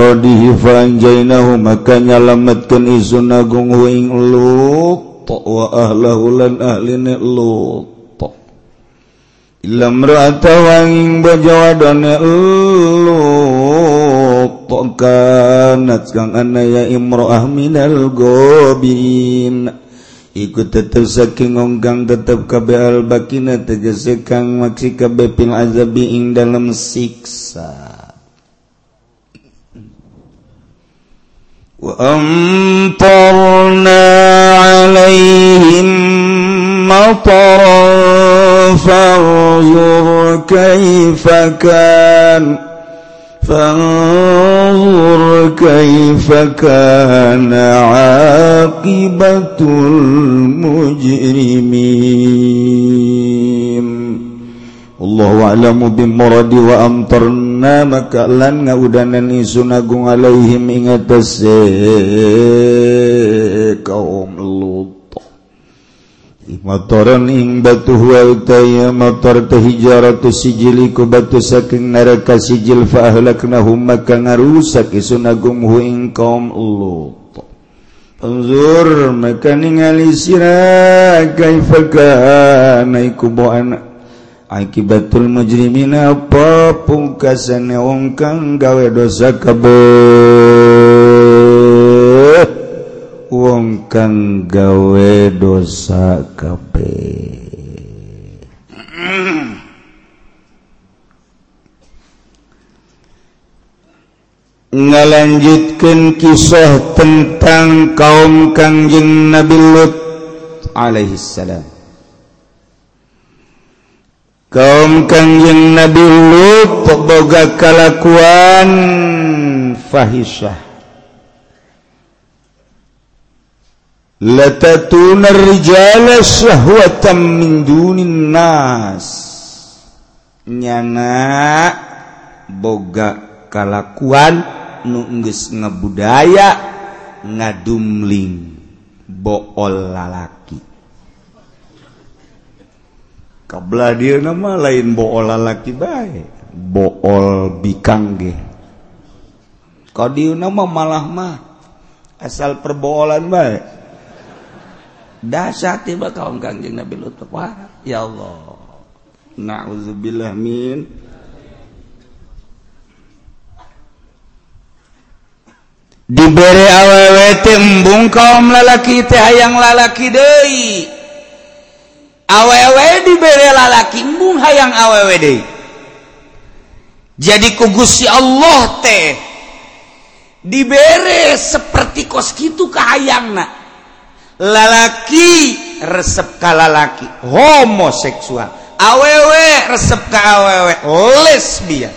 marodihi faranjainahu maka nyalametkeun izun agung huing lut wa ahlahu lan ahline lut illa imra'ata wanging bajawadane lut kanat kang anaya imra'ah minal gobin ikut tetap saking ongkang tetap kabe al bakina tegese kang maksi kabe pil azabi ing dalam siksa. وأمطرنا عليهم مطرا فانظر كيف كان فانظر كيف كان عاقبة المجرمين. الله أعلم بمراد وأمطرنا na makalan nga udanan isun agung alaihim ingatase kaum lut motoran ing batu huwaltaya motor tehijaratu sijili ku batu saking neraka sijil faahlaknahum maka ngarusak isunagung hu ing kaum lut Anzur maka ningali sira kaifa kana iku anak akibatul mujrimina apa pungkasane wong kang gawe dosa kabeh. Wong kang gawe dosa kabeh. Ngalanjutkan kisah tentang kaum kangjeng Nabi Lut alaihissalam. kaum Kangjeng Nabi Lut boga kalakuan fahisyah latatuna rijala syahwatan min dunin nas. Nyana boga kalakuan nu geus ngabudaya ngadumling bool lalaki. kabla dia nama lain bool lalaki baik bool bikang ge. Kau dia nama malah mah asal perboolan baik dahsyat tiba kaum kanjeng Nabi Lut parah ya Allah. Na'udzubillah min. Diberi awewe tembung kaum lalaki teh hayang lalaki deui. Awewe diberi lalaki embung hayang awewe deui jadi kugusi Allah teh diberi seperti kos gitu ke hayangna lalaki resep ka lalaki homoseksual. Awewe resep ka awewe lesbian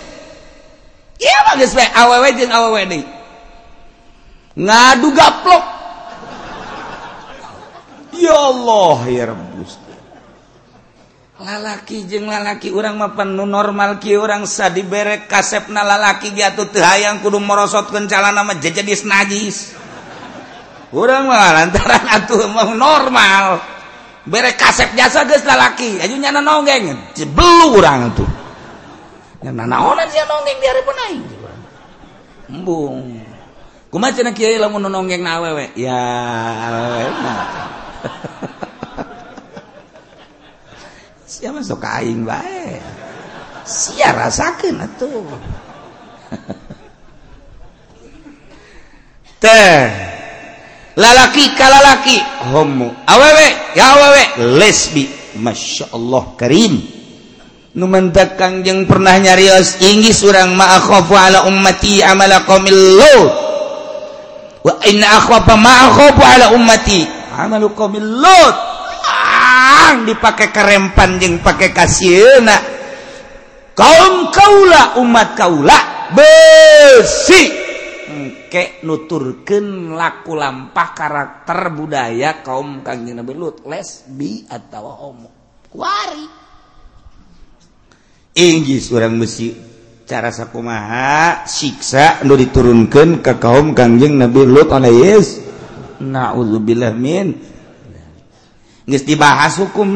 iya bagus bae awewe jeung awewe deui ngadu gaplok. Ya Allah ya Rabbus lalaki jeng lalaki urang mapan nu normal ki orang sa berek kasep na lalaki gitu tehayang kudu merosot kencala nama jejadis najis urang mah lantaran atuh mau normal. Bere kasep jasa geus lalaki aju nyana nonggeng jebelu urang tuh nyana naonan sia nonggeng di hareupeun aing. Embung. Kumaha cenah kieu lamun nonggeng na awewe ya awewe Ya siapa sok aing baik siapa rasakan itu teh lalaki kalalaki homo awewe ya awewe. Lesbi masya Allah karim. Nu mentak kangjeng pernah nyarios inggis surang ma ala ummati amala qaumil lut wa in akhafa ma ala ummati amala kamil lut orang dipakai kerempan jeung pakai kasieuna kaum kaula umat kaula besi. Engke nuturkeun laku lampah karakter budaya kaum kang Nabi Lut lesbi atau homo. Kuari. Inggih urang besi cara sakumaha siksa nu diturunkan ke kaum kangjeng Nabi Lut alaihi naudzubillah min. Nges dibahas hukum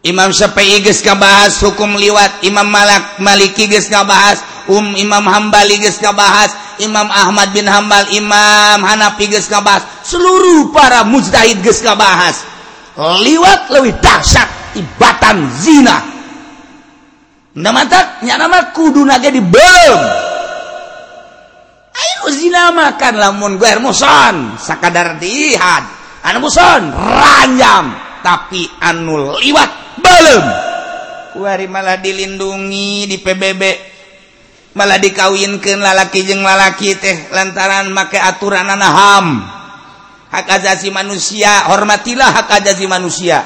Imam Syafi'i geus ngabahas hukum liwat, Imam Malak Maliki geus ngabahas, Um Imam Hambali geus ngabahas, Imam Ahmad bin Hambal, Imam Hanafi geus ngabahas, seluruh para mujtahid geus ngabahas. Liwat leuwih dahsyat ibatan zina. Namatat nyana mah kudu naga dibeum. Ayo zina makan lamun gue muson sakadar diihad. anu muson ranjam tapi anu liwat belum. Kuari malah dilindungi di PBB malah dikawinkan lalaki jeng lalaki teh lantaran make aturan anak ham. Hak azazi manusia hormatilah hak azazi manusia.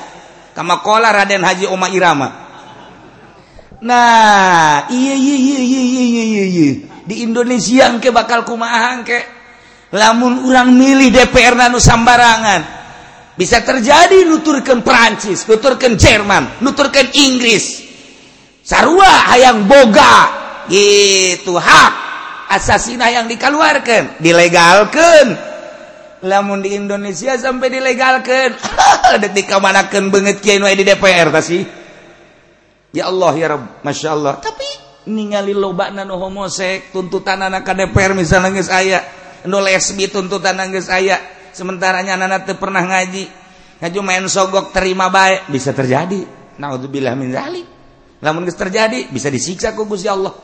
Kama kola Raden Haji Oma Irama. Nah iya iya iya iya iya iya. Di Indonesia engke bakal kumaha engke? lamun urang milih DPR Nanu sambarangan bisa terjadi nuturkan Perancis nuturkan Jerman nuturkan Inggris. Sarua hayang boga gitu hak asasina yang dikeluarkan dilegalkan lamun di Indonesia sampai dilegalkan detik kemanakan banget kiai di DPR tasi ya Allah ya Rabb Masya Allah. Tapi ningali loba nano homosek tuntutan anak DPR misalnya nges ayah nulesbi tuntutan nangis aya. Sementaranya anak tuh pernah ngaji. Ngaju main sogok terima baik. Bisa terjadi. Naudzubillah min zalik. Lamun geus terjadi bisa disiksa ku Gusti Allah.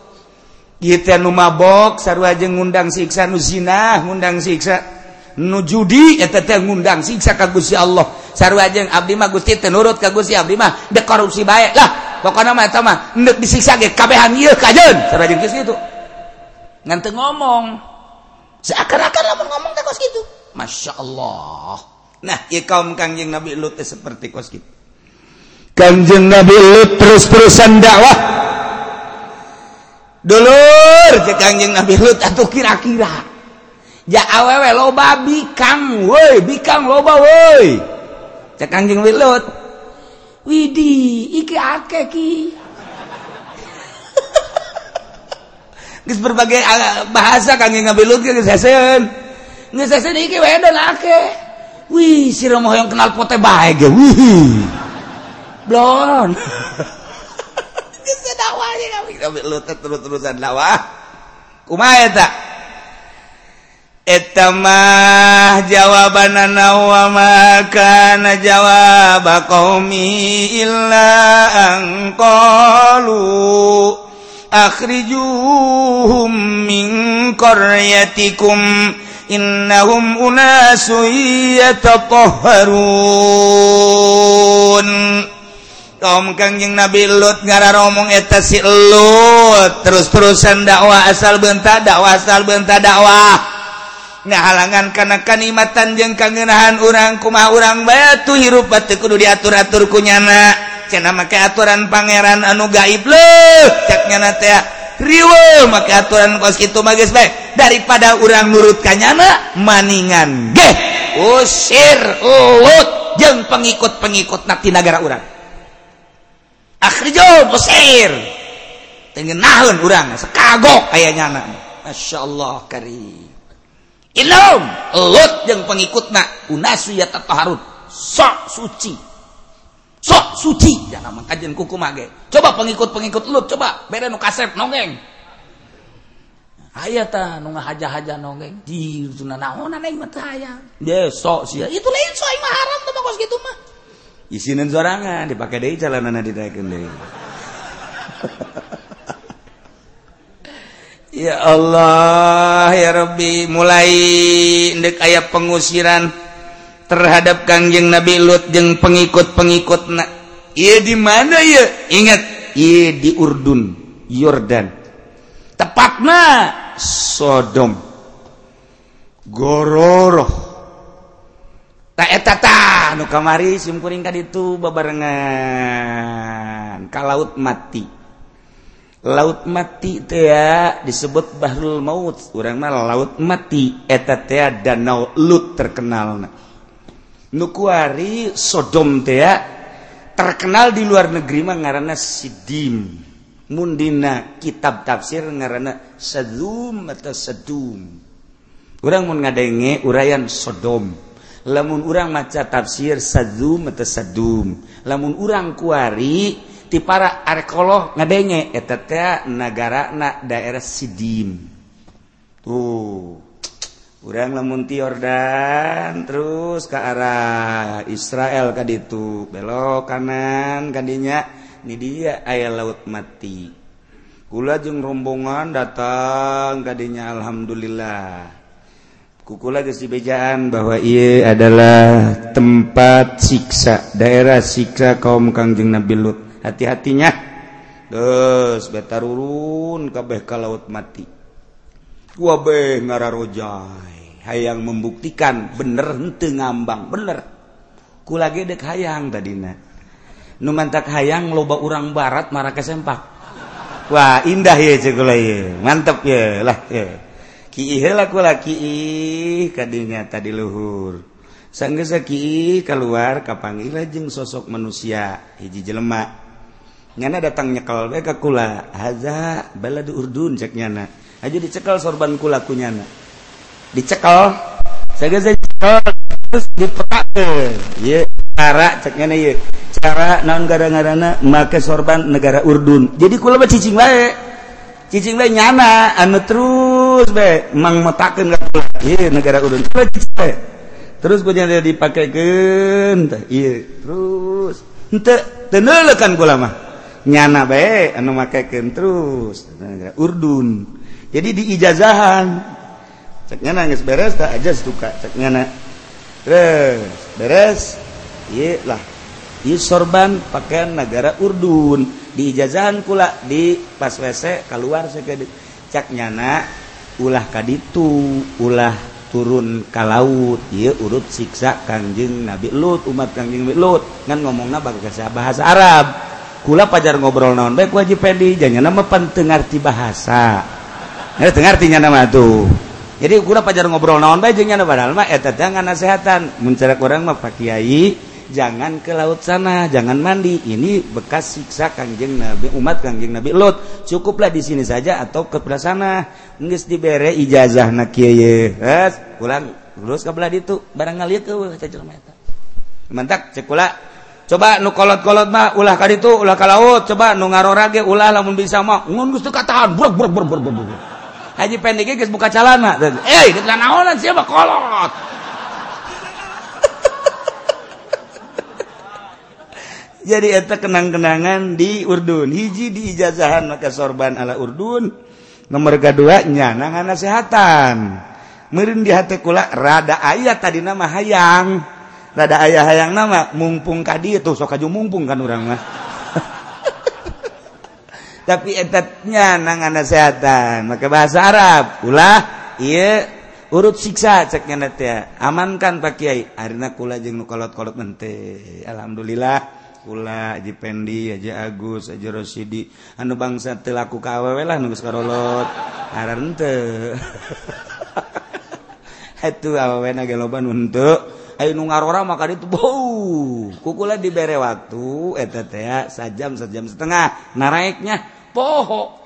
Kita nu mabok sarua jeung ngundang siksa nu zina ngundang siksa. Nu judi eta teh ngundang siksa ka Gusti Allah. Sarua jeung abdi mah Gusti teh nurut ka Gusti abdi mah dek korupsi bae lah. Pokona mah eta mah disiksa ge kabehan ieu kajeun sarua jeung kitu ngan ngomong. seakan-akan lamun ngomong teh kos gitu masya Allah. Nah ya kaum kangjeng Nabi Lut seperti kos gitu kangjeng Nabi Lut terus-terusan dakwah. Dulur ke kangjeng Nabi Lut atau kira-kira. Ya awewe loba bikang woi bikang loba woi. Cek kangjeng Nabi Lut. Widi iki ake ki. berbagai ah, bahasa kang ngabelut ke sesen nggak sesen iki wedon ake. Wih si romo yang kenal pote baik wih. Blon. Geus dawanya kami ngabelut terus terusan dakwah kumaha eta? Eta mah jawabanana wa ma kana jawaba qaumi illa an qalu. akhrijuhum min qaryatikum innahum unasun yatatahharun Om Kangjeng Nabi Lut ngara romong eta si Lut. Terus-terusan dakwah asal bentak dakwah asal bentak dakwah. Nah halangan karena kanimatan jeung kangenahan urang kumaha urang batu hirup batu kudu diatur-atur kunyana cena make aturan Pangeran anu gaib lenyana make aturan kos itu magis baik daripada orang nurutkannyana maningan ge usir ulut jeng pengikut-pengikut nakti negara orang akhirnya usir. Tengen tengenahan orang sekagok ayahnya anak Masya Allah karim. Ilm ulut jeung pengikut nak. Unasu ya taharut sok suci. sok suci. Jangan nama kajian kuku mage coba pengikut pengikut lu coba. Beda nu kasep nongeng. Ayat ta nu haja haja nongeng. Di tuna naonan aing mata hayang ya sok sia. Itu lain sok aing mah haram tuh kos gitu mah. Isinin sorangan dipakai deh jalanan dinaikeun deui. Ya Allah ya Rabbi mulai ndek aya pengusiran. terhadap Kangjeng Nabi Lut jeung pengikut-pengikut na di mana ya? Ingat, di Urdun, Yordan. Tepatnya Sodom. Gororoh. eta nu kamari simkuring kaditu babarengan ka laut mati. Laut mati teh disebut Bahrul Maut. Urang mah laut mati eta teh danau Lut terkenalna. nukuari Sodom tea terkenal di luar negeri mah ngaranna Sidim. Mundina kitab tafsir ngaranna Sadum atau Sadum urang mun ngadenge urayan Sodom. Lamun urang maca tafsir Sadum atau Sadum lamun urang kuari ti para arkeolog ngadenge eta teh nagarana daerah Sidim. Tuh. kurang lemunti ordan terus ke arah Israel tadi itu belok kanan tadinya ini dia aya laut mati. Gula jeng rombongan datang tadinya Alhamdulillah. Kukula kesibejaan bahwa ia adalah tempat siksa daerah siksa kaum kangjeng Nabi Lut. Hati-hatinya. Terus betarurun kabeh ke laut mati. wabe ngararojai. Hayang membuktikan bener henteu ngambang bener. Kula dek hayang tadina. Nu mantak hayang loba urang barat marah kesempak wah indah ya cekula ya mantep ya lah ya ki heula kula ki kadinya tadi luhur. Sanggesa ki keluar kapanggil jeung sosok manusia hiji jelema. Nyana datang nyekal bae ka kula. Haza baladu urdun cek nyana. aja dicekal sorban kulakunyana dicekal saya dicekal terus dipetakeun ieu cara ceknya ngene ieu cara naon garang-garana make sorban negara Urdun. Jadi kula mah cicing bae. Cicing bae nyana anu terus bae mang metakeun ka kula ieu negara Urdun. Kula cicing bae. Terus gue nyana dipakekeun teh. Ieu terus. Henteu teu neuleukan kula mah nyana bae anu makekeun terus. Negara Urdun. jadi diijazahan ceknya nangis beres tak aja suka ceknya na beres beres. Iya lah. Iya sorban pakaian negara Urdun. Diijazahan kula di pas WC keluar sekedip ceknya na ulah kaditu ulah turun ke laut. Ia urut siksa kanjeng Nabi Lut umat kanjeng Nabi Lut. Kan ngomongna bahasa bahasa Arab. Kula pajar ngobrol naon baik wajib pedi jangan nama pentengarti bahasa. artinya nama tuh jadi kurang pajar ngobrol naon bajengnya padahal mah eta teh nasehatan mun cara urang mah Pak Kiai jangan ke laut sana, jangan mandi. Ini bekas siksa Kangjeng Nabi umat Kangjeng Nabi Lot. Cukuplah di sini saja atau ke belah sana. Geus dibere ijazah na kieu. Terus pulang terus ke belah ditu barang ngalieu eueuh teh jelema eta. Mantak cek kula. Coba nu kolot-kolot mah ulah ka ditu, ulah ka laut, coba nu ngarorage ulah lamun bisa mah. Ngun geus teu katahan, burak burak burak burak. burak. Haji pendek geus buka calana. Eh, geus naonan siapa kolot. Jadi eta kenang-kenangan di Urdun. Hiji di ijazahan maka sorban ala Urdun. Nomor kedua nyanang nasihatan. Meureun di hati kula rada ayah tadi nama hayang. Rada ayah hayang nama mumpung kadi tuh sok aju mumpung kan urang mah. tapi etatnya nangan kesehatan maka bahasa Arab ulah iya urut siksa ceknya nanti amankan Pak Kiai. Arina kula jeng nukolot kolot mente alhamdulillah kula Haji Pendi Haji Agus Haji Rosidi. Anu bangsa telaku kawewe lah nunggu sekarolot aran itu awewe nage loba untuk ayo nu ngarora maka ditu bau. Kukula dibere waktu eta teh sajam sajam setengah. Naraiknya poho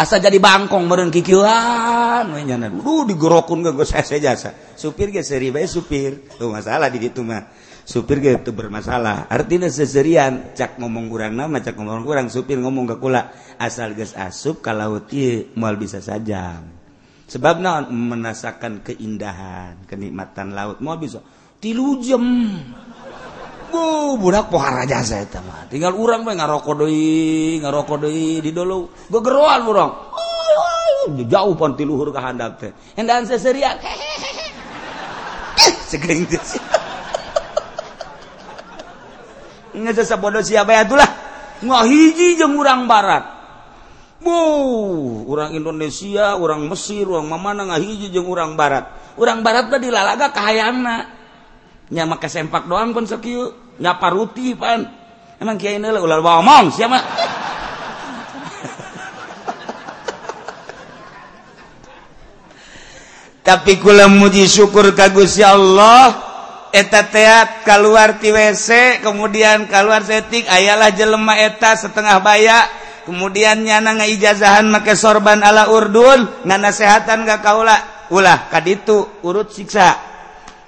asa jadi bangkong meren kikilan. We nyana duh digerokun ge saya jasa. Supir ge seri bae supir. Tuh masalah di ditu mah. Supir ge teu bermasalah. Artinya seserian cak ngomong kurang nama cak ngomong kurang supir ngomong ke kula. Asal gas asup kalau ti mal bisa saja sebab naon? Merasakan keindahan kenikmatan laut. Mau bisa. Tilu jam. bu budak pohara jasa itu mah. Tinggal urang mah ngaroko deui ngaroko deui di dulu. Gegeroan urang. Jauh pon ti luhur ka handap teh. Endan seserian segering teh. Nggak jasa bodoh siapa ya itulah Ngahiji hiji jeung urang barat. Bu, orang Indonesia, orang Mesir, orang Mamana ngahiji jeung orang Barat. Orang Barat tadi lalaga kahayana. nya make sempak doang pun sekiu nya paruti pan. Emang kiai ini lah ular ngomong siapa? Tapi kula muji syukur kagus ya Allah eta teat keluar ti WC kemudian keluar setik ayalah jelema eta setengah baya kemudian nyana ngaijazahan make sorban ala urdun nganasehatan ka kaula. Ulah kaditu urut siksa.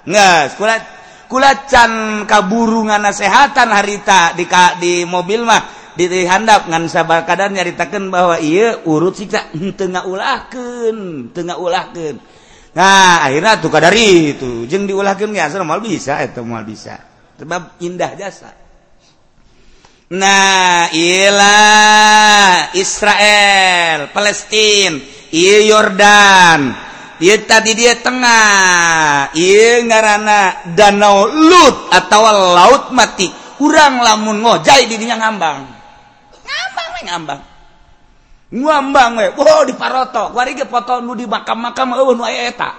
Nggak sekolah kulacan kaburungan nasehatan harita di di mobil mah di handap ngan sabar kadang nyaritakan bahwa iya urut sih tak tengah ulahkan tengah ulahkan nah akhirnya tuh kadari itu jeng diulahkan ya asal mal bisa itu mal bisa. Sebab indah jasa. Nah ilah Israel Palestina iya Yordan. tadi dia tengah. Ingarana danau Lut atau laut mati. Kurang lamun ngojai dirinya ngambang. Ngambang ngambang. Ngambang we. Wow di paroto wari ge foto nu di makam makam eueuh nu aya eta.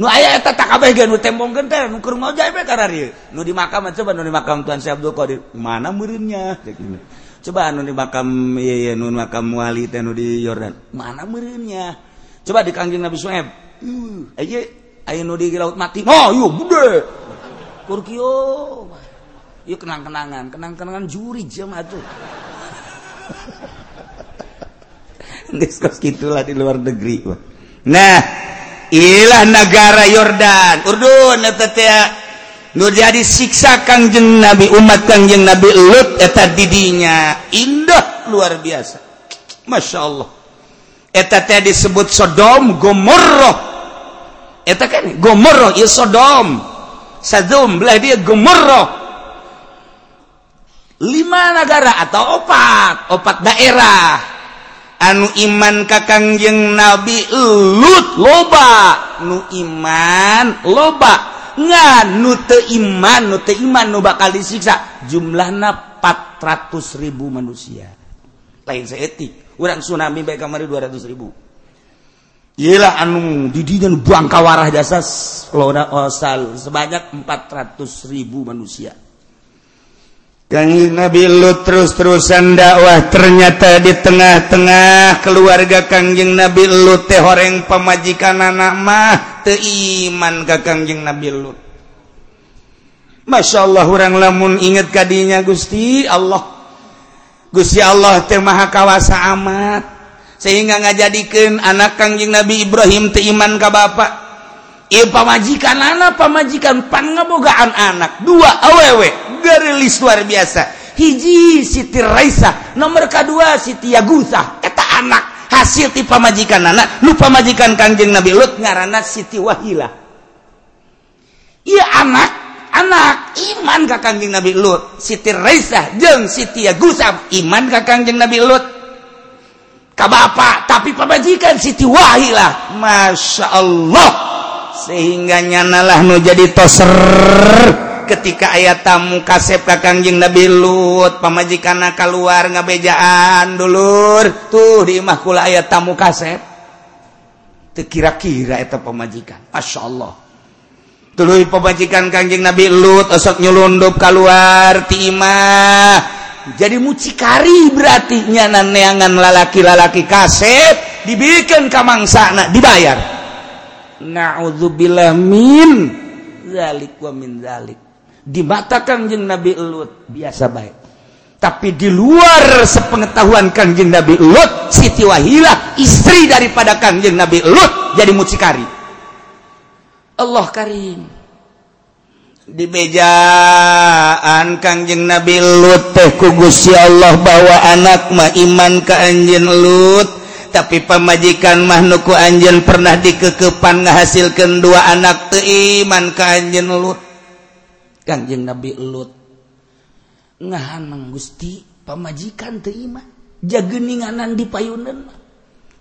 Nu aya eta tak kabeh ge nu tembongkeun teh nu keur ngojai we kararieu nu di makam coba nu di makam Tuan Syekh Abdul Qadir. Mana meureunnya? Coba anu di makam ieu iya, nu makam wali teh nu di Yordan. Mana meureunnya? Coba di kangjeng Nabi Suhaib. Uh aya aya nu di laut mati. Oh yuk bude. Kurkio yuk kenang-kenangan. Kenang-kenangan juri jam atuh. Gitulah di luar negeri nah ilah negara Yordan. Urdun Nur jadi siksa Kangjeng nabi umat Kangjeng nabi Luteta didinya. Indah luar biasa. Masya Allah eteta disebut Sodom gomorroh eta kan gomorroh ya Sodom. Sodom belah dia gomorroh lima negara atau opat opat daerah. Anu iman kakangjeng nabi Lut loba. Nu iman loba. Ngan nu te iman nu te iman nu bakal disiksa. Jumlahnya 400 ribu manusia. Lain seetik urang tsunami baik kamari 200 ribu Yelah anu didinya buang kawarah jasa lona osal oh, sebanyak 400 ribu manusia. Kangi Nabi Lut terus-terusan dakwah ternyata di tengah-tengah keluarga Kangjeng Nabi Lut teh horeng pemajikan anak mah teu iman ka Kangjeng Nabi Lut. Masya Allah orang lamun inget kadinya Gusti Allah Gusti Allah teh maha kawasa amat. Sehingga ngajadikan anak Kangjeng Nabi Ibrahim Teiman ka Bapak I pamajikan anak pamajikan panbogaan anak. Dua awewe garilis luar biasa. Hiji Siti Raisa, nomor kedua Siti Yagusah eta anak hasil ti pamajikan anak. Lupa majikan Kangjeng Nabi Lut ngaranna Siti Wahila ia anak anak iman ka Kanjeng Nabi Lut. Siti Raisa jeung Siti Gusa iman ka Kanjeng Nabi Lut. Ka bapak tapi pamajikan Siti Wahila Masya Allah. Sehingga nyanalah nu jadi toser. Ketika ayat tamu kasep kakangjing Nabi Lut pamajikan keluar ngabejaan dulur. Tuh di mahkula ayat tamu kasep. Kira-kira itu pemajikan Masya Allah tuluh pemajikan kangjing Nabi Lut osok nyelundup keluar timah. Jadi mucikari berarti nyanan neangan lalaki-lalaki kasep dibikin kamangsa sana dibayar. Naudzubillah min zalik wa min zalik. Mata Kangjeng Nabi Lut biasa baik. Tapi di luar sepengetahuan Kangjeng Nabi Lut Siti Wahila istri daripada Kangjeng Nabi Lut jadi mucikari Allah Karim. Di bejaan Kangjeng Nabi Lut teh kugusi Allah bawa anak mah iman ke Anjen Lut. Tapi pemajikan mahnuku Anjen pernah dikekepan menghasilkan dua anak teiman ke Anjen Lut. Kangjeng Nabi Lut. Ngahanang Gusti pemajikan teiman jageninganan di payunan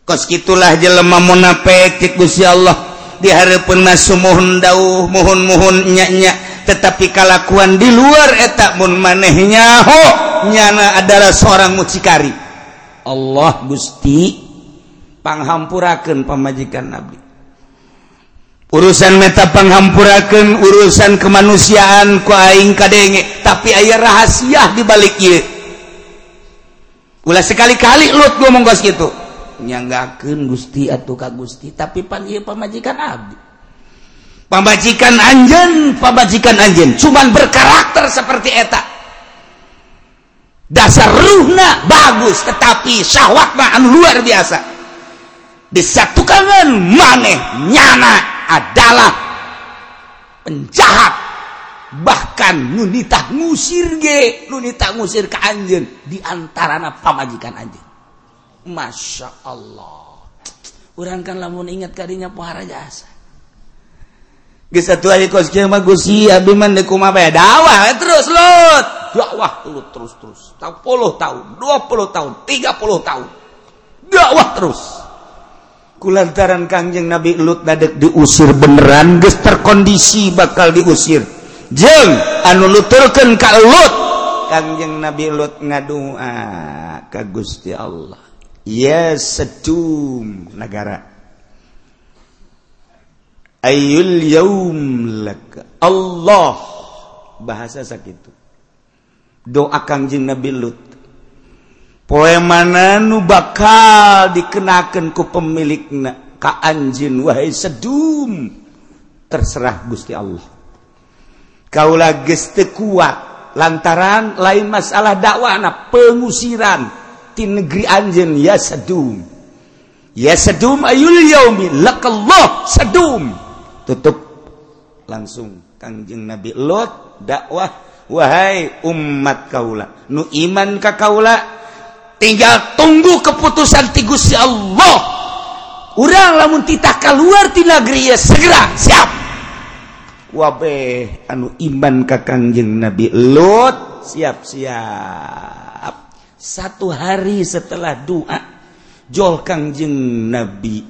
kos gitulah jelema munafik Gusti Allah. diharapun masuk mohon dauh mohon mohon nyanya. Tetapi kalakuan di luar etak mun manehnya ho! Nyana adalah seorang mucikari. Allah Gusti panghampurakeun pamajikan Nabi. Urusan meta penghampurakan urusan kemanusiaan ku aing kadenge. Tapi ayah rahasia dibalik ieu. Ulah sekali-kali lut ngomong kos gitu nyanggaken Gusti atau Ka Gusti tapi pan pemajikan Abdi. Pembajikan Anjen pembajikan Anjen cuman berkarakter seperti etak dasar ruhna bagus tetapi syahwat maan luar biasa. Disatukan maneh nyana adalah penjahat. Bahkan nunita ngusir ge nunita ngusir ke anjen diantara pamajikan anjen Masya Allah. Orangkan lamun ingat tadinya pohara jasa. Eh, terus lot dakwah terus terus. Tahu puluh tahun 20 tahun 30 tahun. Dakwah terus. Kulantaran Kangjeng Nabi Lut dadek diusir beneran ges terkondisi bakal diusir. Jeng anu luturkan Ka Lut. Kangjeng Nabi Lut ngadua ka Gusti Allah. yes setum negara. Ayul yaum laka Allah. Bahasa sakitu doa kangjeng Nabi Lut. Poe mana nu bakal dikenakan ku pemilikna ka anjin wahai sedum. Terserah Gusti Allah. Kaulah geste kuat lantaran lain masalah dakwah pengusiran. di negeri anjen ya sedum ya sedum ayul yaumi lakallah sedum tutup langsung kanjeng Nabi Lot dakwah wahai umat kaula. Nu iman ka kaula tinggal tunggu keputusan tigus Gusti Allah. Urang lamun titah keluar di negeri ya segera siap. Wabe anu iman ka kangjeng Nabi Lot siap-siap. satu hari setelah doa jol Kangjeng Nabi.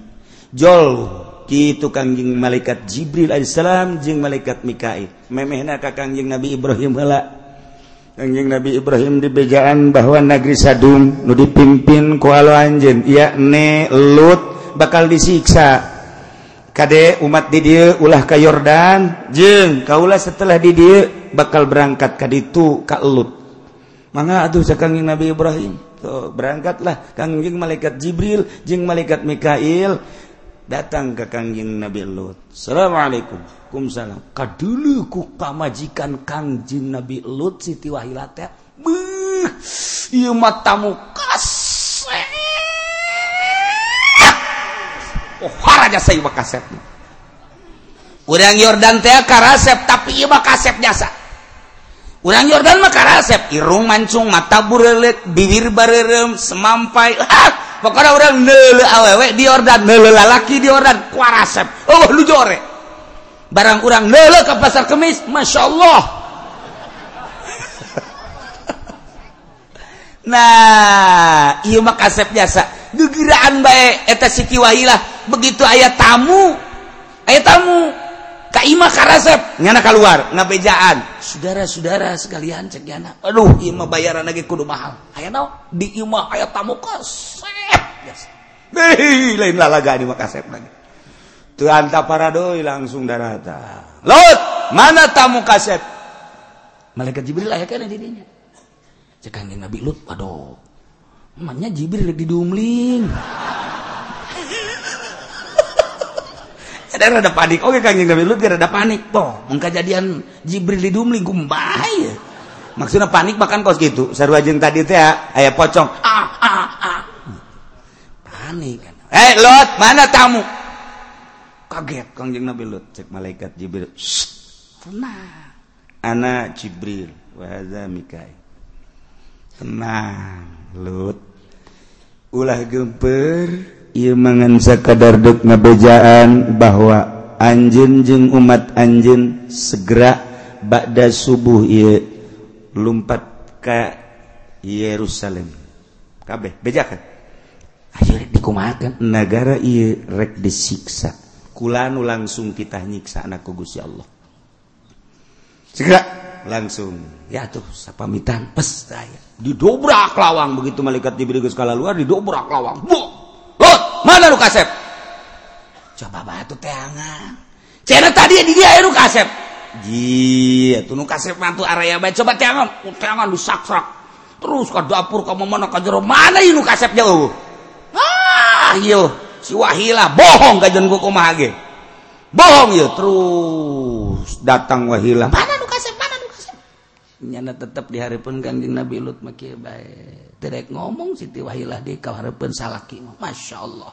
Jol gitu Kangjeng malaikat Jibril alaihissalam jeng malaikat Mikail. Memehna ka Kangjeng Nabi Ibrahim heula. Kangjeng Nabi Ibrahim di bejaan bahwa negeri Sadum nu dipimpin ku anjeun. Ne Lut bakal disiksa. Kade umat di didieu ulah ka Yordan. Jeung kaulah setelah di didieu bakal berangkat ka ditu ka Lut. manga atuh sakangjing Nabi Ibrahim. Tuh berangkatlah. Kangjing malaikat Jibril jing malaikat Mikail. Datang ke kangjing Nabi Lut. Assalamualaikum. Kumsalam. Kadulu ku kamajikan kangjing Nabi Lut Siti Wahila teh beuh ieu matamu kaset. Oh haraja saya kaset. Urang Yordan teh karasep tapi ieu mah kasep jasa. Urang Jordan mah karasep irung mancung mata burelet bibir barerem semampai. Ah pokoknya urang neule awewe di Jordan neule lalaki di Jordan kuarasep. Oh lu jore. Barang urang neule ke pasar kemis Masya Allah. Nah iya mah kasep biasa. Gegiraan baik eta siki wahilah begitu ayat tamu ayat tamu. Kaimah karasep. Nyana keluar ngabejaan. Saudara-saudara sekalian cek nyana aduh imah bayaran lagi kudu mahal. Aya naon? Di imah aya tamu kasep. Yes. Dih, lain lalaga di makasep lagi. Tuh anta para doi langsung darata. Lot mana tamu kasep? Malaikat jibril aya kana dirinya. Cek nabi lut aduh. Emangnya Jibril lagi dumling. Ada rada panik. Oke kanjeng Nabi Lut rada panik. Toh, mun kejadian Jibril di dumling gumbay. Maksudnya panik bahkan kos gitu. Sarua jeung tadi teh aya pocong. Ah ah ah. Panik. Eh, Lot, mana tamu? kaget kangjeng Nabi Lut cek malaikat Jibril tenang anak Jibril wahada Mikail tenang Lut ulah gemper ia mangan sakadarduk ngebejaan bahwa anjin jeung umat anjin segera bakda subuh ia lompat ke Yerusalem. Kabeh bejakan ayo rek dikumakan negara ia rek disiksa. Kulanu langsung kita nyiksa anakku Gusti Allah. Segera langsung. Ya tuh sapamitan pes saya didobrak lawang begitu malaikat diberi geus luar didobrak lawang. Buh! mana lu kasep? Coba batu teangan cina tadi di dia lu kasep. Ji tuh nu kasep mantu area baik coba teangan uh, teangan lu sakrak terus ke dapur kamu mana ke jero. Mana nu kasep jauh? Ah iya si wahila bohong gajian gua kumaha bohong ya terus datang wahila. Mana nyana tetap diharapkan kanjeng Nabi Lut maki baik terek ngomong Siti Wahilah di kaharapkan salaki Masya Allah.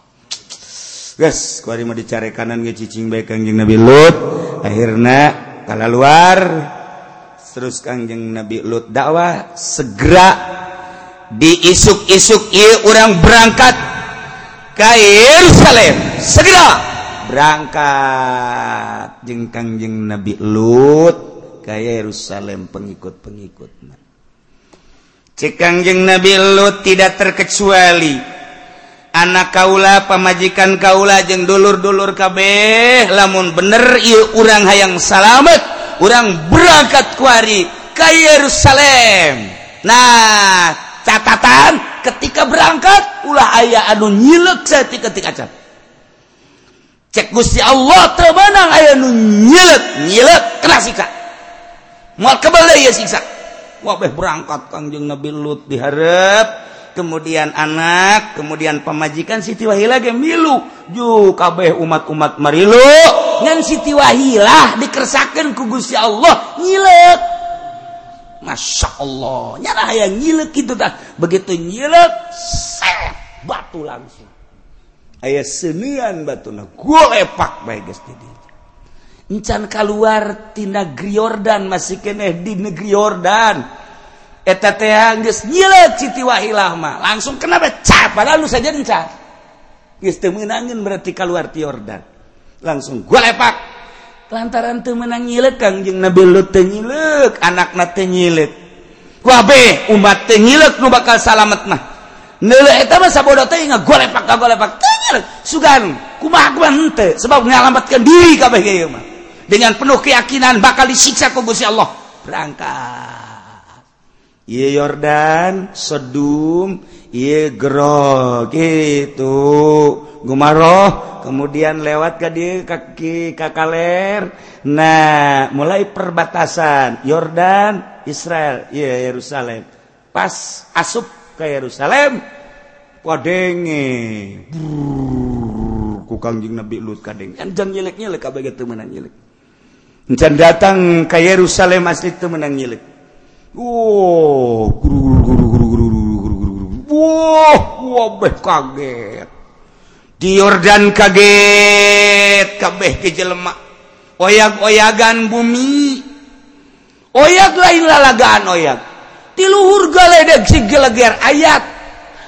Guys kuari mau dicari kanan ke cicing baik kanjeng Nabi Lut. Akhirnya kalau luar terus kanjeng Nabi Lut dakwah segera diisuk-isuk ia orang berangkat ke Yerusalem. Segera berangkat. Jeng kanjeng Nabi Lut kayak Yerusalem pengikut-pengikut cekangjeng Nabi Lut tidak terkecuali. Anak Kaula pemajikan Kaula jeng dulur-dulur kabeh. Lamun bener il urang hayang salamet orang berangkat kuari ke Yerusalem. Nah catatan ketika berangkat ulah ayah anu nyilek seti ketika cap cek Gusti Allah terbenang ayah anu nyilek nyilek keras ikan siksa. Wabeh berangkat Kangjeng Nabi Lut diharap kemudian anak kemudian pemajikan Siti Wahila ge milu. Ju kabeh umat-umat marilu ngan Siti Wahila dikersakeun ku Gusti Allah nyilek. Masya Allah nyara aya nyilek gitu dah begitu nyilek set batu langsung. Aya senian batuna golepak bae geus di encan keluar di negeri Yordan masih kene di negeri Yordan. Eta teh geus nyileuk Siti Wahilah mah. Langsung kena becak padahal lu saja encan geus teu meunangkeun berarti keluar ti Yordan. Langsung gua lepak. Lantaran teu meunang nyileuk Kang jeung Nabi Lut teu nyileuk anakna teu nyileuk kuabe umat teu nyileuk nu bakal salamet mah. Nele eta mah sabodo teh ngagolepak kagolepak teu nyileuk sugan kumaha kumaha henteu sebab ngalamatkeun diri kabeh kieu mah. Dengan penuh keyakinan bakal disiksa ku Gusti Allah. Berangkat. Ieu Yordan Sodom ieu Gero gitu. Gumaroh kemudian lewat ke dia kaki kakaler. Nah mulai perbatasan. Yordan Israel. Iya Yerusalem. Pas asup ke Yerusalem wadenge ku kangjing Nabi Lut kadeng. Anjang nyelek nyelek kabeh teu meunang nyelek Encan datang ke Yerusalem asli itu menang nyilik. Oh, guru guru guru guru guru guru guru guru guru. Wah, kaget. Di Yordan kaget, kabeh ke jelema. Oyag-oyagan bumi. Oyag lain lalagaan oyag. Di luhur galedeg si geleger ayat.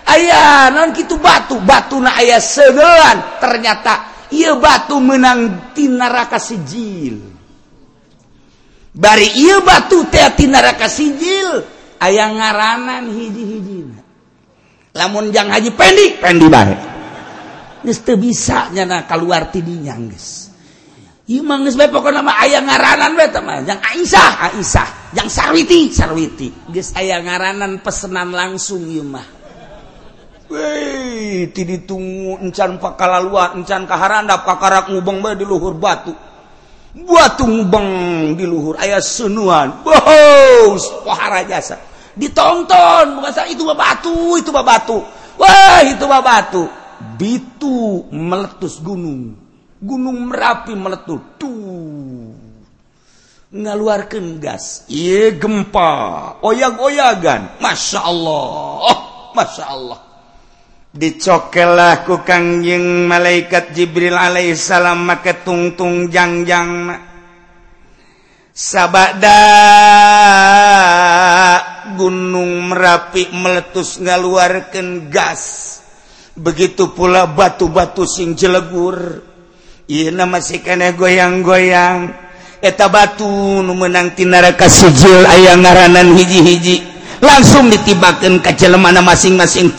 Ayah, non kitu batu. Batu na ayah segelan. Ternyata, iya batu menang di neraka sijil. bari iya batu teati neraka sijil aya ngaranan hiji-hiji lamun jang haji pendi pendi baik bisanya na keluar tidinya pokok nama aya ngaranan yang Aisyah Aisyah. Yang sarwiti sarwiti. Guys aya ngaranan pesenan langsung yumah Wih, ti ditunggu encan pakalaluan, encan kaharandap, kakarak ngubeng bae di luhur batu. buat tungbeng di luhur ayah sunuan bohos pohara jasa. Ditonton bukan salah itu batu itu batu. Wah itu batu. Bitu meletus gunung. Gunung merapi meletus. Tuh. Ngaluarkan gas. Iya gempa. Oyag oyagan masya Allah. Oh, masya Allah. dicokelah ku Kangjeng malaikat Jibril Alaihissalam make tungtung jangjang. Sabada gunung merapi meletus ngaluarkan gas. Begitu pula batu-batu sing jelegur. Ieu masih keneh goyang-goyang. Eta batu nu menang tinara kasijil aya ngaranan hiji-hiji. langsung ditibakan kecil mana masing-masing.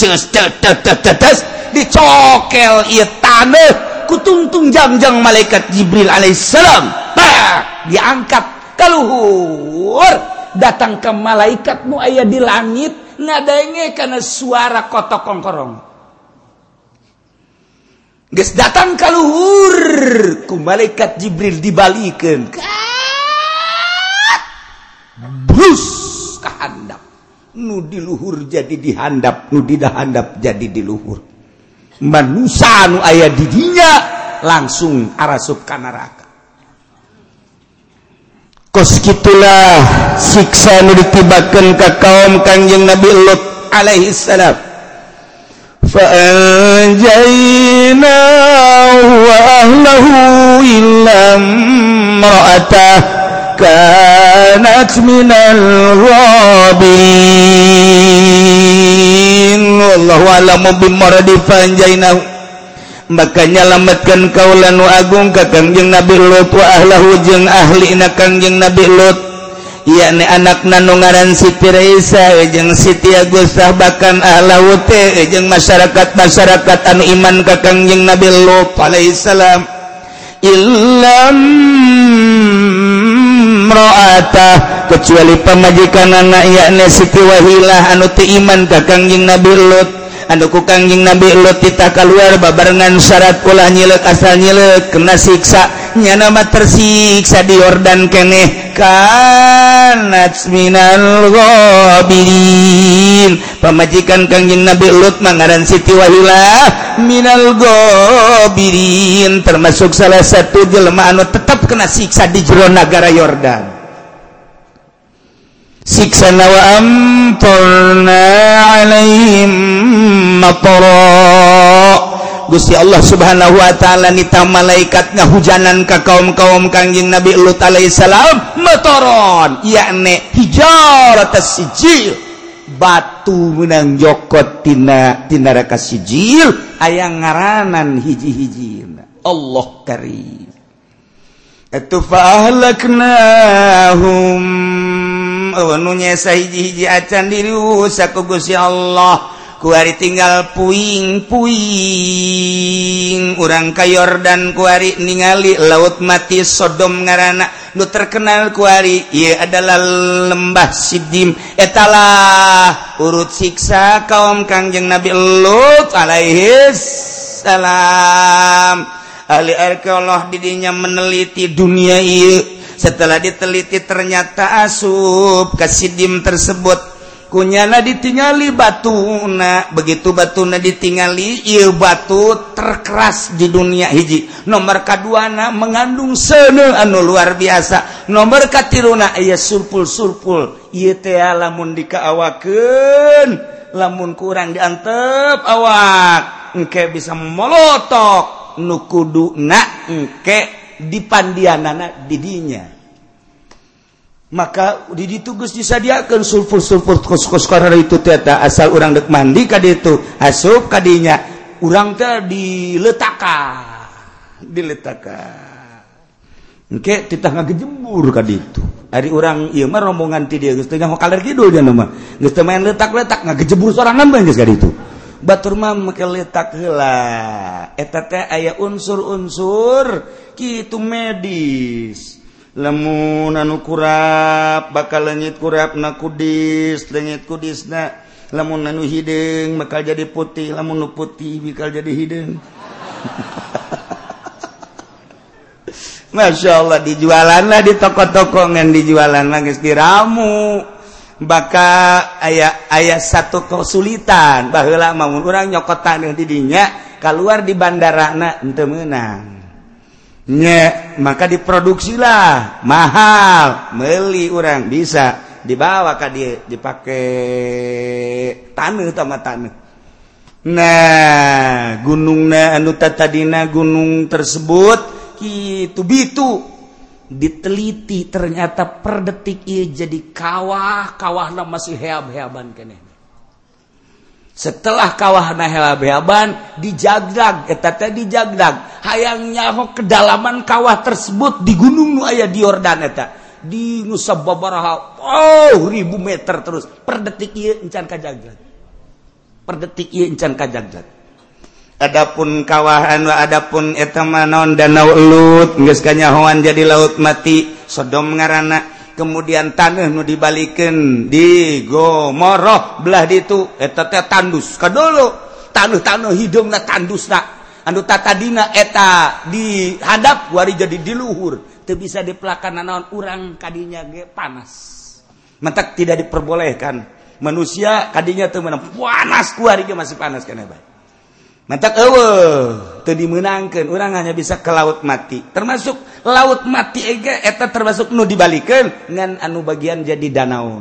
Dicokel tanah. Kutuntung jamjang malaikat Jibril Alaihissalam. Diangkat kalluhur datang ke malaikatmu ayah di langit. Ngadenge karena suara kotok kongkorong. Guys datang kalluhur ku malaikat Jibril dibalikan. Ke nu diluhur jadi dihandap nu didahandap jadi diluhur. Manusia nu ayah didinya langsung arasup ka neraka. Kos kitulah siksa nu ditibakeun ka kaum Kanjeng Nabi Lut alaihi salam. Fa anjayna wa ahlahu كانت من الغابرين والله أعلم بمراد فأنجيناه makanya lamatkan kaulan wa agung ka kangjeng Nabi Lut wa ahlahu jeung ahli na kangjeng Nabi Lut yakni anak nanu ngaran Siti Raisa jeung Siti Agustah bahkan ahlahu teh jeung masyarakat masyarakat anu iman ka kangjeng Nabi Lut alaihi salam illam imroatah kecuali pemajikan anak yakni Siti Wahilah anu ti iman ka Kangjeng Nabi Lut. Anu ku Kangjing Nabi Lut tita keluar babarengan syarat ulah nyilek asal nyilek kena siksa nyana mah tersiksa di Yordan keneh. kanatminalgobin pemajikan Kangjeng Nabi Lut Mangaran Siti Wahilah. Minal gobirin termasuk salah satu jelema anu tetap kena siksa di jero negara Yordan. Siksa nawa amtorna alaihim matoron. Gusti Allah subhanahu Wa ta'ala nita malaikat ngahujanan ke kaum-kaum Kangjing Nabi Lut alaihissalam motoron yakni hijar atas sijil. Batu menang jokot tina tina raka sijil ayang ngaranan hiji-hiji. Allah karim. Itu fa'ahlaknahum awanunya oh, sahiji-hiji acan diri usaku Gusti Allah. kuari tinggal puing-puing. Urang kayor dan kuari ningali laut mati Sodom ngaranak nu terkenal kuari ia adalah lembah Sidim. Etalah urut siksa kaum Kangjeng Nabi Lut alaihi salam ahli arkeolog didinya meneliti dunia iya setelah diteliti ternyata asub kasidim tersebut. kunyana ditingali batu na begitu batu na ditingali il batu terkeras di dunia hiji. Nomor kaduana mengandung sene anu luar biasa. Nomor katiruna iya surpul surpul iya teh lamun dikaawakeun lamun kurang diantep awak. Engke bisa molotok nukudu na engke dipandianana didinya. maka di tugas disadiakan sulfur-sulfur kos-kos karena itu teta asal orang dek mandi kadi itu asup kadinya orang teh diletakkan diletakkan oke kita nggak kejembur kadi itu hari orang iya mah rombongan ti dia geus mau kaler kidul dia nama geus main letak-letak nggak kejembur sorangan bae geus kadi itu batur mah make letak heula. Eta teh aya unsur-unsur kitu medis. lemun anu kurap bakal legit kurap na kudis legit kudis na lamun anu hidung bakal jadi putih. Lamun nu putih bakal jadi hidung Masya Allah dijualan lah di toko-toko ngan dijualan lagi guys diramu. Baka ayah ayah satu kesulitan. Bahwa mau orang nyokotan yang didinya keluar di bandara na ente menang. nye maka diproduksilah. Mahal. Meli orang bisa. Dibawa ka dia dipakai tanah sama tanah. Nah gunung na anu tadina gunung tersebut itu bitu. Diteliti ternyata per detik ia jadi kawah. Kawah nama masih heab heaban kene setelah kawah hela beaban dijagdag eta dijagrag hayang nyaho kedalaman kawah tersebut di gunung nu aya di Yordan eta. Di Nusa Babaraha oh ribu meter terus. Per detik ieu encan kajagrag per detik ieu encan kajagrag Adapun kawahan wa adapun eta manon danau elut geus kanyahoan jadi laut mati Sodom ngaranna kemudian tanah nu dibalikin di gomoroh belah itu eta teh tandus. Ka dulu tanah tanah hidungna tandus nak anu tata dina eta dihadap wari jadi diluhur. Teu bisa dipelakan naon urang kadinya ge panas. Mentak tidak diperbolehkan. Manusia kadinya teu panas kuari ge masih panas kana bae. mantap dimenangkan orang hanya bisa ke laut mati. Termasuk laut mati ega eta termasuk nu dibalikan dengan anu bagian jadi danau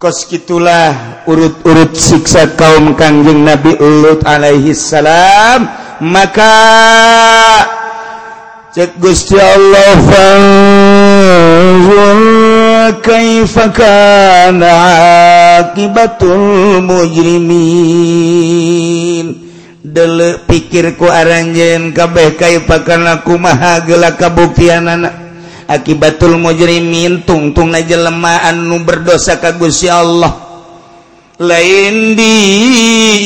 kos gitulah urut-urut siksa kaum kangjeng Nabi Lut alaihi salam. Maka cek Gusti Allah fanzur وكيف كان عاقبة المجرمين؟ Delek pikirku aranjen kabeh kaipakan aku maha gela kabuktian anak akibatul mujrimin tungtung na jelemaan anu berdosa ka Gusti Allah. lain di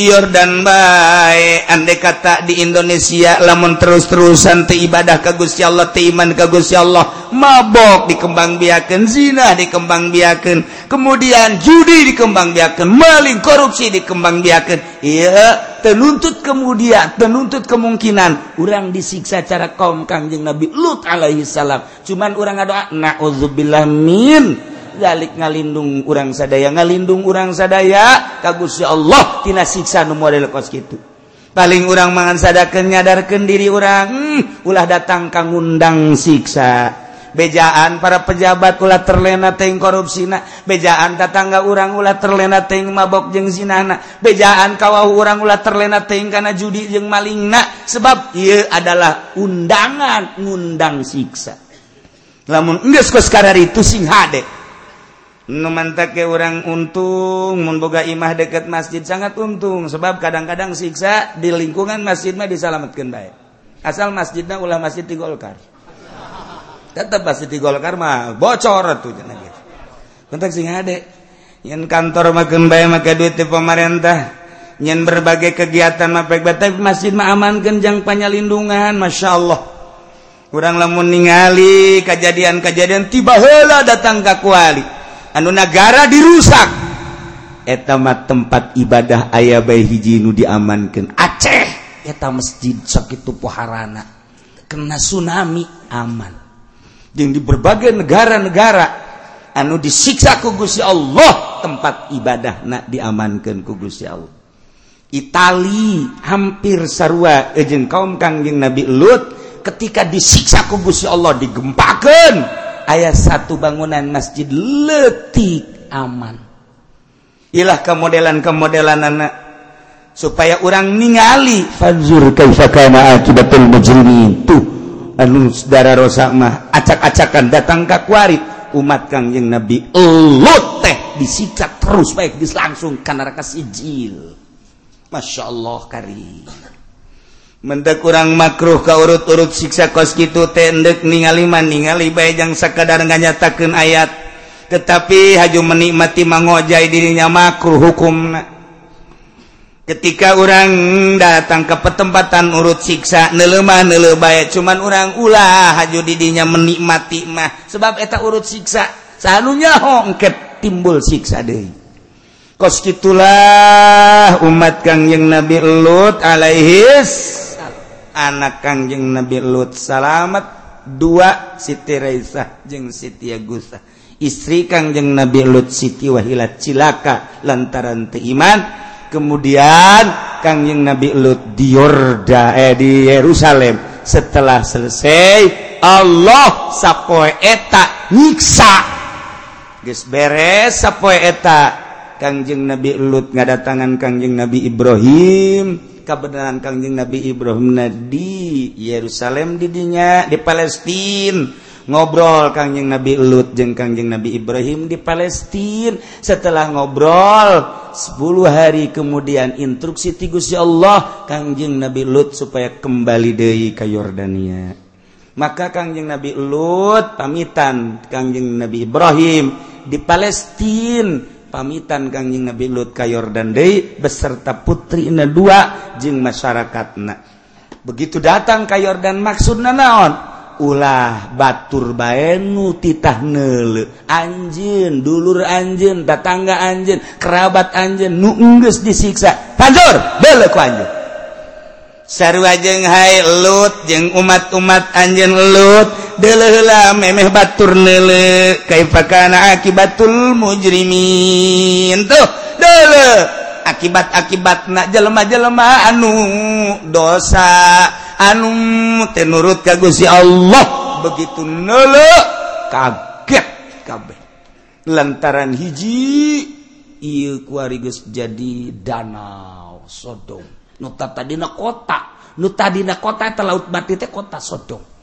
Yordan baik andai kata di Indonesia lamun terus-terusan te ibadah ka Gusti Allah ti iman ka Gusti Allah mabok dikembang biakan zina dikembang biakan kemudian judi dikembang biakan maling korupsi dikembang biakan iya tenuntut kemudian tenuntut kemungkinan. Orang disiksa cara kaum kangjeng Nabi Lut alaihi salam cuman orang ngadoa na'udzubillah min zalik ngalindung urang sadaya. Ngalindung urang sadaya kagus ya Allah tina siksa nu model kos kitu. Paling urang mangan sadakeun nyadarkeun diri urang hmm, ulah datang kang ngundang siksa. Bejaan para pejabat ulah terlena teuing korupsina. Bejaan tatangga urang ulah terlena teuing mabok jeung zinana bejaan kawah urang ulah terlena teuing kana judi jeung malingna. Sebab ieu adalah undangan ngundang siksa. Lamun geus kos itu sing hade. numantake orang untung memboga imah dekat masjid sangat untung sebab kadang-kadang siksa di lingkungan masjid disalamatkan baik asal masjidnya ulah masjid di Golkar. Tetap masjid di Golkar mah bocor tuh jangan gitu kontak sing ade yang kantor makan baik maka duit di pemerintah yang berbagai kegiatan mah baik tapi masjid mah aman kenjang panyalindungan masya Allah kurang lamun ningali kejadian-kejadian tiba hela datang ke kuali. anu negara dirusak. Etama tempat ibadah ayah bayi hijinu diamankan Aceh! Eta masjid sakit poharana kena tsunami aman. Yang di berbagai negara-negara anu disiksa kugus ya Allah tempat ibadah nak diamankan kugus ya Allah. Itali hampir sarua eh, ejeng kaum kangjeng Nabi Lut ketika disiksa kugus ya Allah digempakan ayat satu bangunan masjid letik aman. Ilah kemodelan kemodelan anak supaya orang ningali. Fanzur kaifa kana akibatul mujrimin. Tuh anu saudara rosak mah acak-acakan datang ka kuari umat kang yang nabi elut teh disikat terus baik dis langsung kana neraka sijil. Masya Allah karim. mende kurang makruh ka urut-urut siksa kos gitu tendek ningaliman ningali bayjang sekadar nganyatakan ayat. Tetapi haju menikmati mangojai dirinya makruh hukum ketika orang datang ke petempatan urut siksa nelemah nelebaya cuman orang ulah haju didinya menikmati mah. Sebab eta urut siksa seharusnya hongket timbul siksa deh kos gitulah umat Kang yang Nabi Lut alaihis anak Kangjeng Nabi Lut salamet. Dua Siti Raisah jeung Siti Agusah istri Kangjeng Nabi Lut Siti Wahilah cilaka lantaran teiman kemudian Kangjeng Nabi Lut di Yorda eh di Yerusalem. Setelah selesai Allah sapoe eta nyiksa. Geus beres sapoe eta. Kangjeng Nabi Lut ngadatangan Kangjeng Nabi Ibrahim. Kebenaran Kangjeng Nabi Ibrahim di Yerusalem didinya di Palestine ngobrol Kangjeng Nabi Lut jeung Kangjeng Nabi Ibrahim di Palestine setelah ngobrol 10 hari kemudian instruksi tigus ya Allah Kangjeng Nabi Lut supaya kembali dari ke Yordania. Maka Kangjeng Nabi Lut pamitan Kangjeng Nabi Ibrahim di Palestine pamitan Kangjing Nabi Lut Kayordan Day beserta putri na dua jeng masyarakatna. Begitu datang Kayordan maksud na naon? Ulah batur baenu titah nele anjin dulur anjin tetangga anjin kerabat anjin nu enggeus disiksa. Panjur bele ku anjin sarua jeung hai lut jeng umat-umat anjin lut dela memeh batur nele kaifakana akibatul mujrimin. Tuh dele akibat-akibat nak jelema-jelema anu dosa anu tenurut kagusi Allah. Begitu nele kaget kabeh. Lantaran hiji iya kuarigus jadi danau Sodom. Nu tadina kota nu tadina kota eta laut bati teh kota Sodom.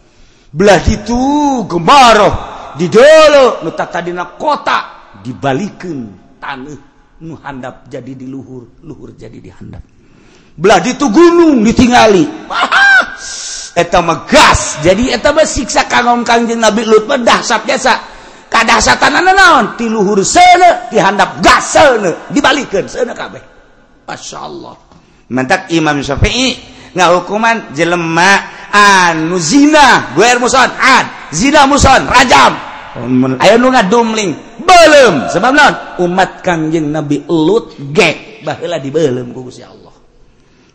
belah itu gemaroh di dulu nuta nutatadina kota dibalikin tanah. Nu handap jadi di luhur luhur jadi di handap. Belah itu gunung ditingali eta megas jadi eta mah siksa kagom kangjeng Nabi Lut mah dahsyat biasa kadahsatan naon? Ti luhur sana ti handap gas seuneu dibalikeun seuneu kabeh. Masyaallah mantak Imam Syafi'i ngahukuman jelema anu zina. Gue muson. Ad zina muson. Rajam. Ayo nu ngadumling. Belum sebab non umat kangjeng nabi lut ge baheula dibeuleum ku Gusti Allah.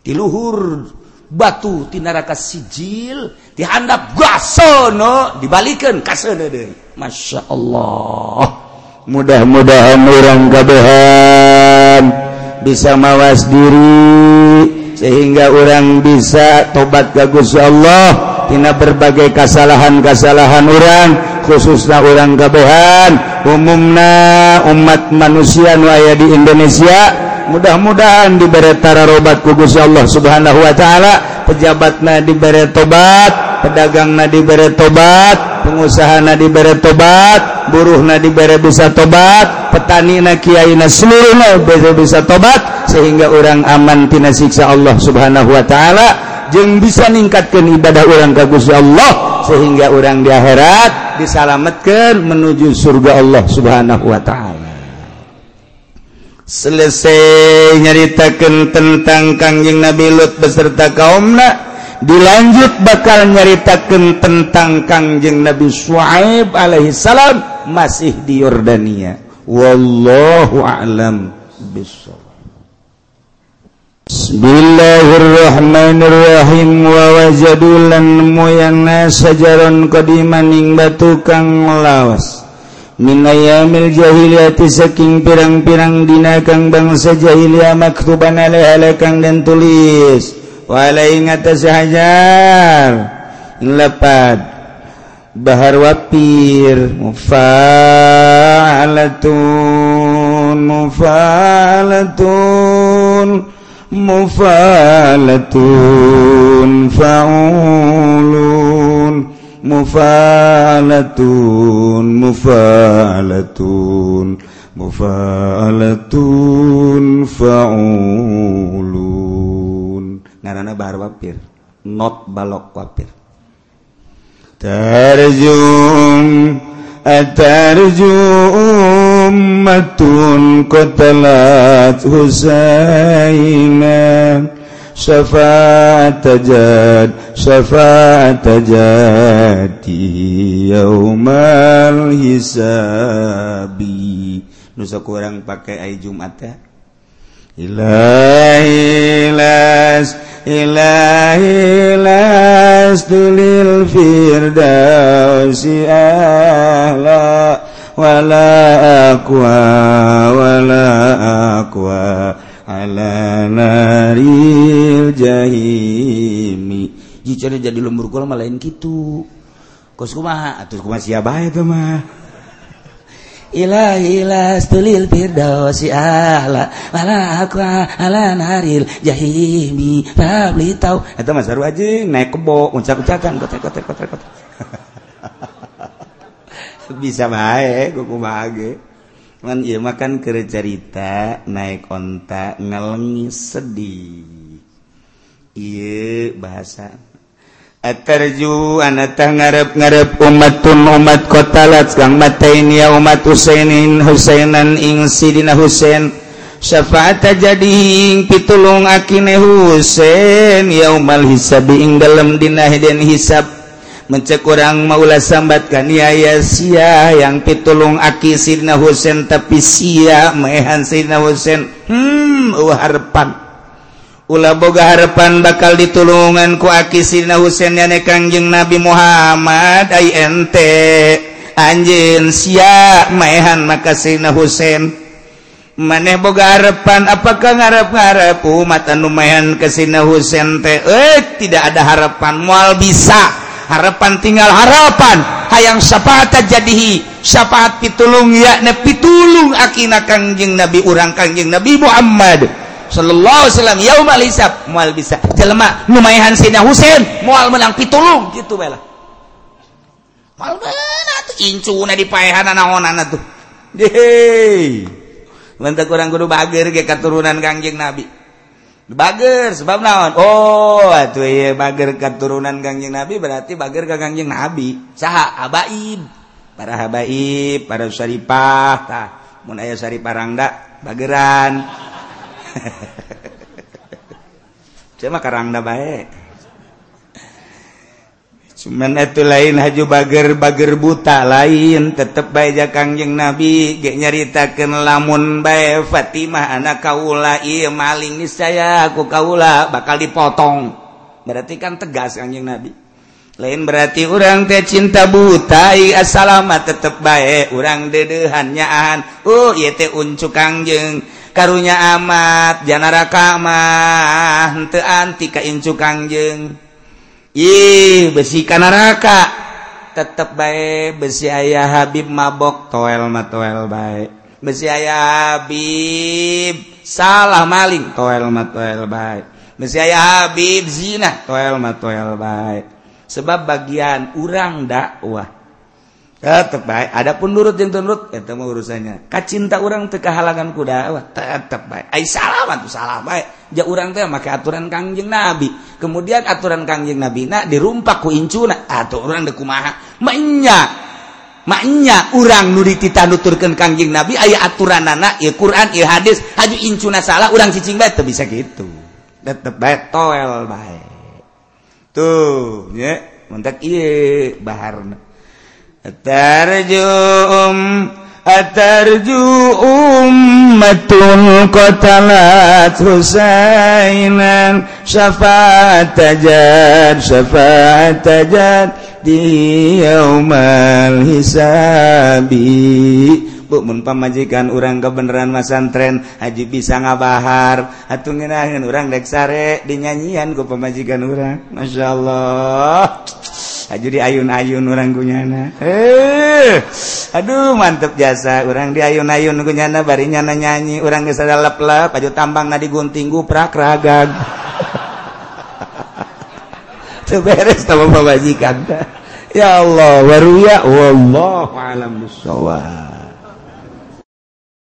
Di luhur batu ti neraka sijil dihandap gasono dibalikeun ka seuneu deui. Masya Allah. Mudah-mudahan orang kabehan. Bisa mawas diri. sehingga orang bisa tobat kagus Allah. Tina berbagai kesalahan-kasalahan orang khususnya orang kabohan umumna umat manusia nuaya di Indonesia mudah-mudahan diberetara robat kugus Allah subhanahu wa ta'ala. Pejabat diberi tobat pedagang na diberet tobat pengusaha na diberet tobat buruh na diberet bisa tobat petani na kiai na seluruhnya bisa, bisa tobat. sehingga orang amantina siksa Allah subhanahu Wa ta'ala jeng bisa ningkatkan ibadah orang kagus Allah sehingga orang di akhirat disalamatkan menuju surga Allah subhanahu Wa ta'ala. Selesai nyaritakan tentang Kangjeng Nabi Lut beserta kaumna dilanjut bakal nyaritakan tentang Kangjeng Nabi Shu'aib alaihissalam masih di Yordania. Wallahu a'lam bishawab. Bismillahirrahmanirrahim. Wa wajadulan muyana sajaron kodimaning batu kang lawas. Minayamil jahiliyati saking pirang-pirang dina kang bangsa jahiliyah maktuban alaih kang dan tulis. Walai ngatas hajar. Lepat. Bahar wapir. Mufa'alatun Mufa'alatun mufalatun faulun mufalatun mufalatun mufalatun faulun ngaranna bahar wapir not balok wapir. Tarjum atarjum ummatun qatalat husaina. Syafaat tajad syafaat tajadi yaumal hisabi. Nusa kurang pakai ai Jumat ya. Ilahilas ilahilas tulil firdausi ahla wala aqwa wala aqwa ala naril jahimi jika jadi lembur kula malah lain gitu. Kos kumaha atuh kumaha sia bae teh mah. Ilahi lastulil firdausi ala wala akwa ala naril jahimi. Fablitau eta mah saru aja naik kebo uncak-uncakan kotek kotek kotek kotek. bisa baik man makan ke cerita naik kontak ngalengi sedih. Iye, bahasa. Atarju anata ngarep-ngarep umatun umat kotalat kang matainia umat Husainin Husainan ing Sidina Husain. Syafaat jadi ing pitulung akine Husain yaumal hisabi ing dalam dina dan hisab. mencek kurang maulah sambat kan niaya sia yang pitulung aki Sidna Husein tapi sia mehan Sidna Husein hmm uh, harapan ulah boga harapan bakal ditulungan ku aki Sidna Husein ya kangjeng Nabi Muhammad. Ay ente anjin sia mehan maka Sidna Husein maneh boga harapan apakah ngarep-ngarep? Uh, Umat anu mehan ke Sidna Husein teh eh tidak ada harapan mual bisa. harapan tinggal harapan. Hayang syafaat jadihi. Syafaat pitulung yakna pitulung akina kangjeng nabi urang kangjeng nabi Muhammad. Sallallahu alaihi wasallam yaumal hisab moal bisa. Jelema nu maehan sina Husain. Moal menang pitulung gitu bae moal meunang tuh incuna dipaehan naonana tuh. Deh Mantap kurang kudu bager ke keturunan kangjeng Nabi. bager sebab naon? Oh atuh ieu bager keturunan Kangjeng Nabi berarti bager ka Kangjeng Nabi. Saha? Habaib. Para habaib para syarifah tah. Mun aya sariparangda bageran. Cuma karangda baik cuman itu lain haju bager bager buta lain. Tetap baja Kangjeng nabi gak nyaritakan lamun bae Fatimah anak kaula iya maling niscaya aku kaula bakal dipotong. Berarti kan tegas Kangjeng nabi. Lain berarti orang teh cinta buta iya salama tetap baik orang dedehannyaan oh iya teh uncu Kangjeng karunya amat janara kamah henteu anti ka incu Kangjeng ih besi kan neraka tetep bae besi ayah Habib mabok toel ma toel bae. besi ayah Habib salah maling toel ma toel bae. besi ayah Habib zina toel ma toel bae. sebab bagian urang dakwah Eh, tetap baik. Ada pun nurut yang nurut itu mah urusannya. Kacinta orang teka halangan kuda eh, wah tetap baik. Ay salaman tuh salah baik. Ja orang teh make aturan kangjeng nabi. Kemudian aturan kangjeng nabi nak dirumpak ku incuna. Ah, Atau orang deku kumaha? Maknya maknya orang nuri tita nuturkan kangjeng nabi ayah aturan anak ya Quran ya hadis. Haju incuna salah orang cicing baik bisa gitu. Tetap baik toel baik tuh ya mentak iya baharna. tarjum atarju ummatun qatalat husainan syafaat tajad syafaat tajad di yaumal hisabi Bu mun pamajikan urang kebenaran masantren haji bisa ngabahar. Atuh ngeunaheun urang rek sare dinyanyian ku pamajikan urang. Masyaallah jadi ayun-ayun oranggunyana eh. Aduh mantep jasa. Orang di ayun-ayungunyana barinyana nyanyi. Orang bisa lelap paju tambang na diguntinggu prakraga beres sama pembajikan ya Allah waruya wallahu alam bisawab